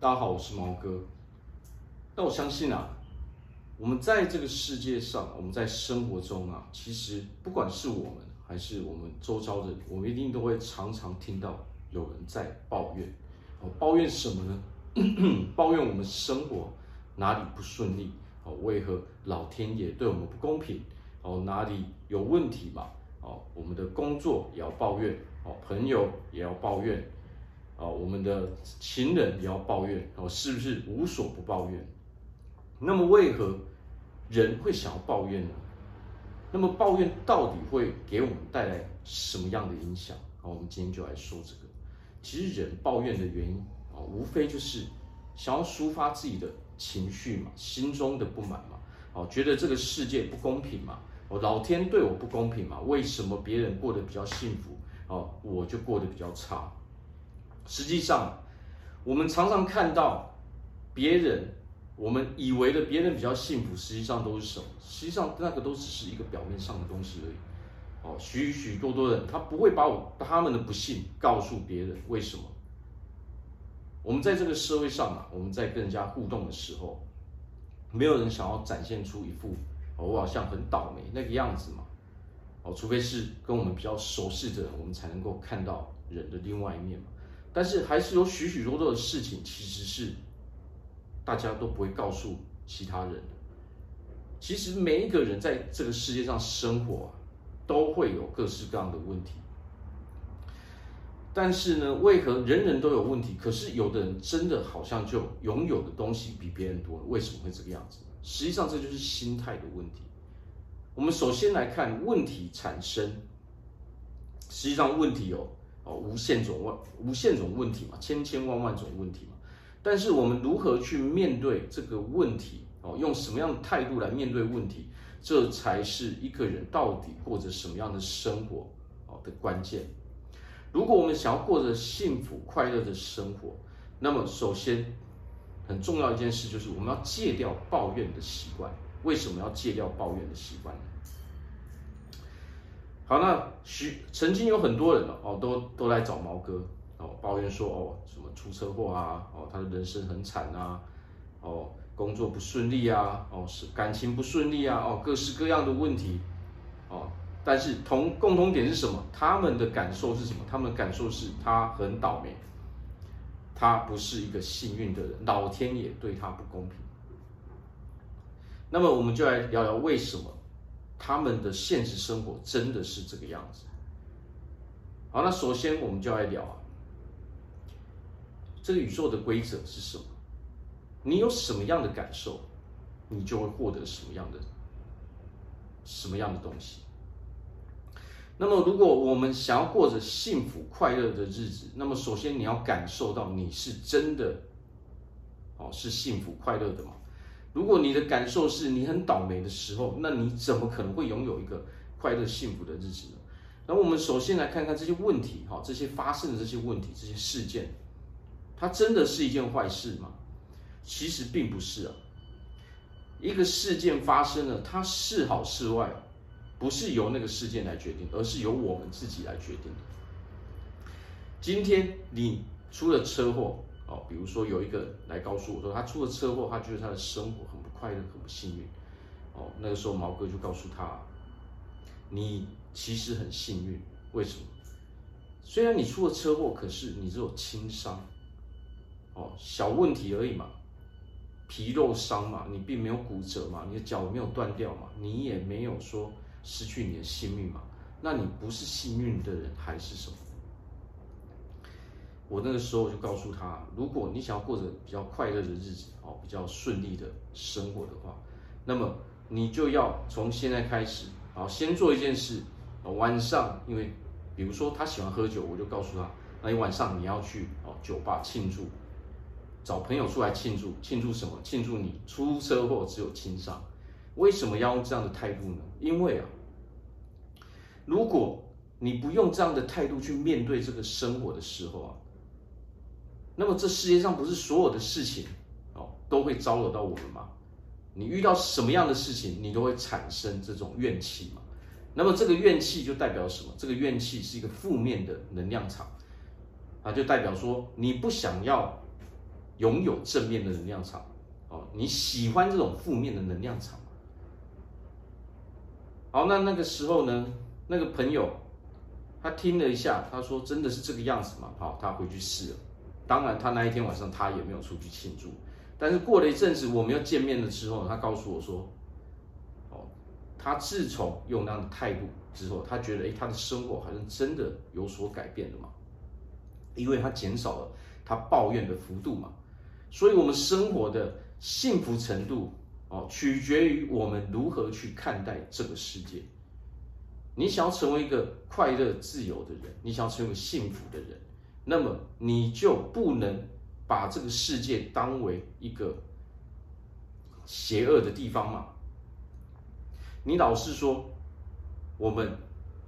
大家好，我是毛哥。那我相信啊，我们在这个世界上，我们在生活中啊，其实不管是我们还是我们周遭的人，我们一定都会常常听到有人在抱怨。哦，抱怨什么呢？抱怨我们生活哪里不顺利？哦，为何老天爷对我们不公平？哦，哪里有问题嘛？哦，我们的工作也要抱怨，哦，朋友也要抱怨，哦，我们的情人也要抱怨，哦，是不是无所不抱怨？那么为何人会想要抱怨呢？那么抱怨到底会给我们带来什么样的影响？好，我们今天就来说这个。其实人抱怨的原因啊，无非就是想要抒发自己的情绪嘛，心中的不满嘛，哦，觉得这个世界不公平嘛，哦，老天对我不公平嘛，为什么别人过得比较幸福，哦，我就过得比较差？实际上，我们常常看到别人。我们以为的别人比较幸福，实际上都是什么？实际上那个都只是一个表面上的东西而已。哦，许许多多人他不会把我他们的不幸告诉别人，为什么？我们在这个社会上啊，我们在跟人家互动的时候，没有人想要展现出一副哦，我好像很倒霉那个样子嘛。哦，除非是跟我们比较熟悉的人，我们才能够看到人的另外一面嘛。但是还是有许许多多的事情，其实是。大家都不会告诉其他人的。其实每一个人在这个世界上生活，都会有各式各样的问题。但是呢，为何人人都有问题？可是有的人真的好像就拥有的东西比别人多，为什么会这个样子？实际上这就是心态的问题。我们首先来看问题产生，实际上问题有哦无限种万无限种问题嘛，千千万万种问题嘛。但是我们如何去面对这个问题？哦，用什么样的态度来面对问题？这才是一个人到底过着什么样的生活哦的关键。如果我们想要过着幸福快乐的生活，那么首先很重要一件事就是我们要戒掉抱怨的习惯。为什么要戒掉抱怨的习惯呢？好，那许曾经有很多人哦，都都来找毛哥。哦，抱怨说哦，什么出车祸啊，哦，他的人生很惨啊，哦，工作不顺利啊，哦，是感情不顺利啊，哦，各式各样的问题，哦，但是同共同点是什么？他们的感受是什么？他们的感受是他很倒霉，他不是一个幸运的人，老天爷对他不公平。那么我们就来聊聊为什么他们的现实生活真的是这个样子。好，那首先我们就来聊啊。这个宇宙的规则是什么？你有什么样的感受，你就会获得什么样的什么样的东西。那么，如果我们想要过着幸福快乐的日子，那么首先你要感受到你是真的哦，是幸福快乐的嘛？如果你的感受是你很倒霉的时候，那你怎么可能会拥有一个快乐幸福的日子呢？那我们首先来看看这些问题，哈，这些发生的这些问题，这些事件。它真的是一件坏事吗？其实并不是啊。一个事件发生了，它是好是坏，不是由那个事件来决定，而是由我们自己来决定的。今天你出了车祸哦，比如说有一个来告诉我说他出了车祸，他觉得他的生活很不快乐，很不幸运哦。那个时候毛哥就告诉他，你其实很幸运，为什么？虽然你出了车祸，可是你只有轻伤。哦，小问题而已嘛，皮肉伤嘛，你并没有骨折嘛，你的脚没有断掉嘛，你也没有说失去你的性命嘛，那你不是幸运的人还是什么？我那个时候就告诉他，如果你想要过着比较快乐的日子，哦，比较顺利的生活的话，那么你就要从现在开始，好，先做一件事，晚上，因为比如说他喜欢喝酒，我就告诉他，那你晚上你要去哦酒吧庆祝。找朋友出来庆祝，庆祝什么？庆祝你出车祸只有轻伤。为什么要用这样的态度呢？因为啊，如果你不用这样的态度去面对这个生活的时候啊，那么这世界上不是所有的事情哦都会招惹到我们吗？你遇到什么样的事情，你都会产生这种怨气嘛。那么这个怨气就代表什么？这个怨气是一个负面的能量场啊，就代表说你不想要。拥有正面的能量场？哦，你喜欢这种负面的能量场？好，那那个时候呢，那个朋友他听了一下，他说：“真的是这个样子吗？”好，他回去试了。当然，他那一天晚上他也没有出去庆祝。但是过了一阵子，我们要见面了之后，他告诉我说：“哦，他自从用那样的态度之后，他觉得，诶，他的生活好像真的有所改变了嘛，因为他减少了他抱怨的幅度嘛。所以，我们生活的幸福程度。”哦，取决于我们如何去看待这个世界。你想要成为一个快乐、自由的人，你想要成为幸福的人，那么你就不能把这个世界当为一个邪恶的地方嘛。你老是说我们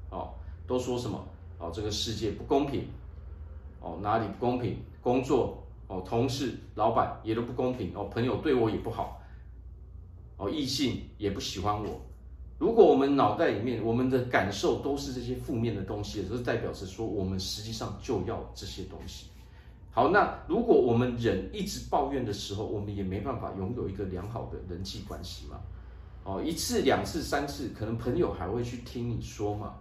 哦，都说什么哦，这个世界不公平哦，哪里不公平？工作哦，同事、老板也都不公平哦，朋友对我也不好。哦，异性也不喜欢我。如果我们脑袋里面我们的感受都是这些负面的东西，就是代表着说我们实际上就要这些东西。好，那如果我们人一直抱怨的时候，我们也没办法拥有一个良好的人际关系嘛。哦，一次、两次、三次，可能朋友还会去听你说嘛。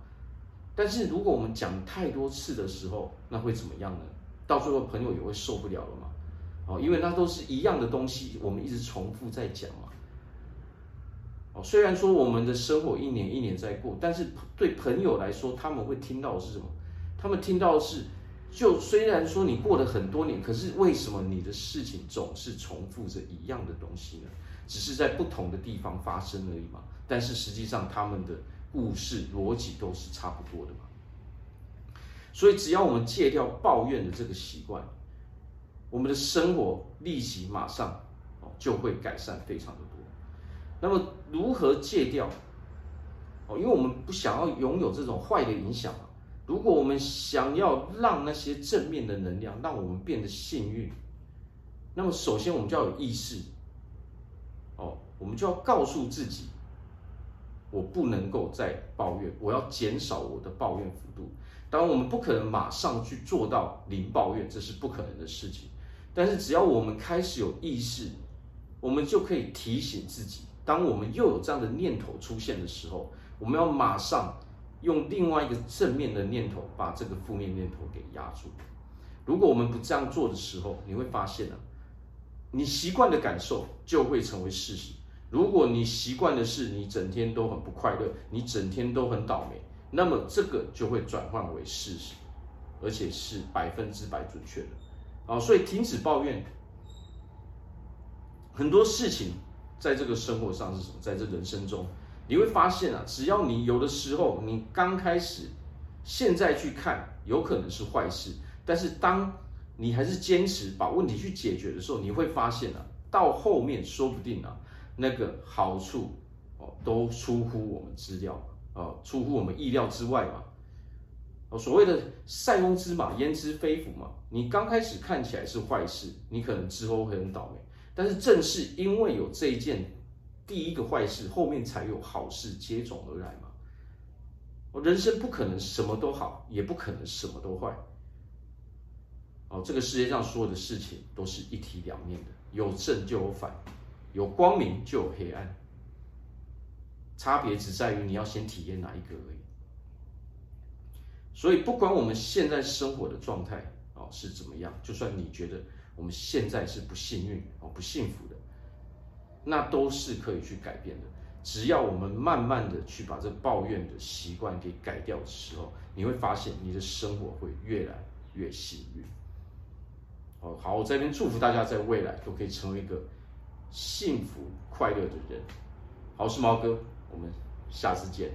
但是如果我们讲太多次的时候，那会怎么样呢？到最后朋友也会受不了了嘛。哦，因为那都是一样的东西，我们一直重复在讲嘛。虽然说我们的生活一年一年在过，但是对朋友来说，他们会听到的是什么？他们听到的是，就虽然说你过了很多年，可是为什么你的事情总是重复着一样的东西呢？只是在不同的地方发生而已嘛。但是实际上，他们的故事逻辑都是差不多的嘛。所以，只要我们戒掉抱怨的这个习惯，我们的生活立即马上哦就会改善非常的多。那么如何戒掉？哦，因为我们不想要拥有这种坏的影响。如果我们想要让那些正面的能量让我们变得幸运，那么首先我们就要有意识。哦，我们就要告诉自己，我不能够再抱怨，我要减少我的抱怨幅度。当然，我们不可能马上去做到零抱怨，这是不可能的事情。但是只要我们开始有意识，我们就可以提醒自己。当我们又有这样的念头出现的时候，我们要马上用另外一个正面的念头把这个负面念头给压住。如果我们不这样做的时候，你会发现呢、啊，你习惯的感受就会成为事实。如果你习惯的是你整天都很不快乐，你整天都很倒霉，那么这个就会转换为事实，而且是百分之百准确的。啊，所以停止抱怨，很多事情。在这个生活上是什么？在这人生中，你会发现啊，只要你有的时候，你刚开始，现在去看，有可能是坏事。但是当你还是坚持把问题去解决的时候，你会发现啊，到后面说不定啊，那个好处哦，都出乎我们资料啊，出乎我们意料之外嘛。所谓的塞翁之马焉知非福嘛，你刚开始看起来是坏事，你可能之后会很倒霉。但是正是因为有这一件第一个坏事，后面才有好事接踵而来嘛。我人生不可能什么都好，也不可能什么都坏。哦，这个世界上所有的事情都是一体两面的，有正就有反，有光明就有黑暗，差别只在于你要先体验哪一个而已。所以，不管我们现在生活的状态哦是怎么样，就算你觉得。我们现在是不幸运哦，不幸福的，那都是可以去改变的。只要我们慢慢的去把这抱怨的习惯给改掉的时候，你会发现你的生活会越来越幸运。哦，好，我在这边祝福大家在未来都可以成为一个幸福快乐的人。好，我是毛哥，我们下次见。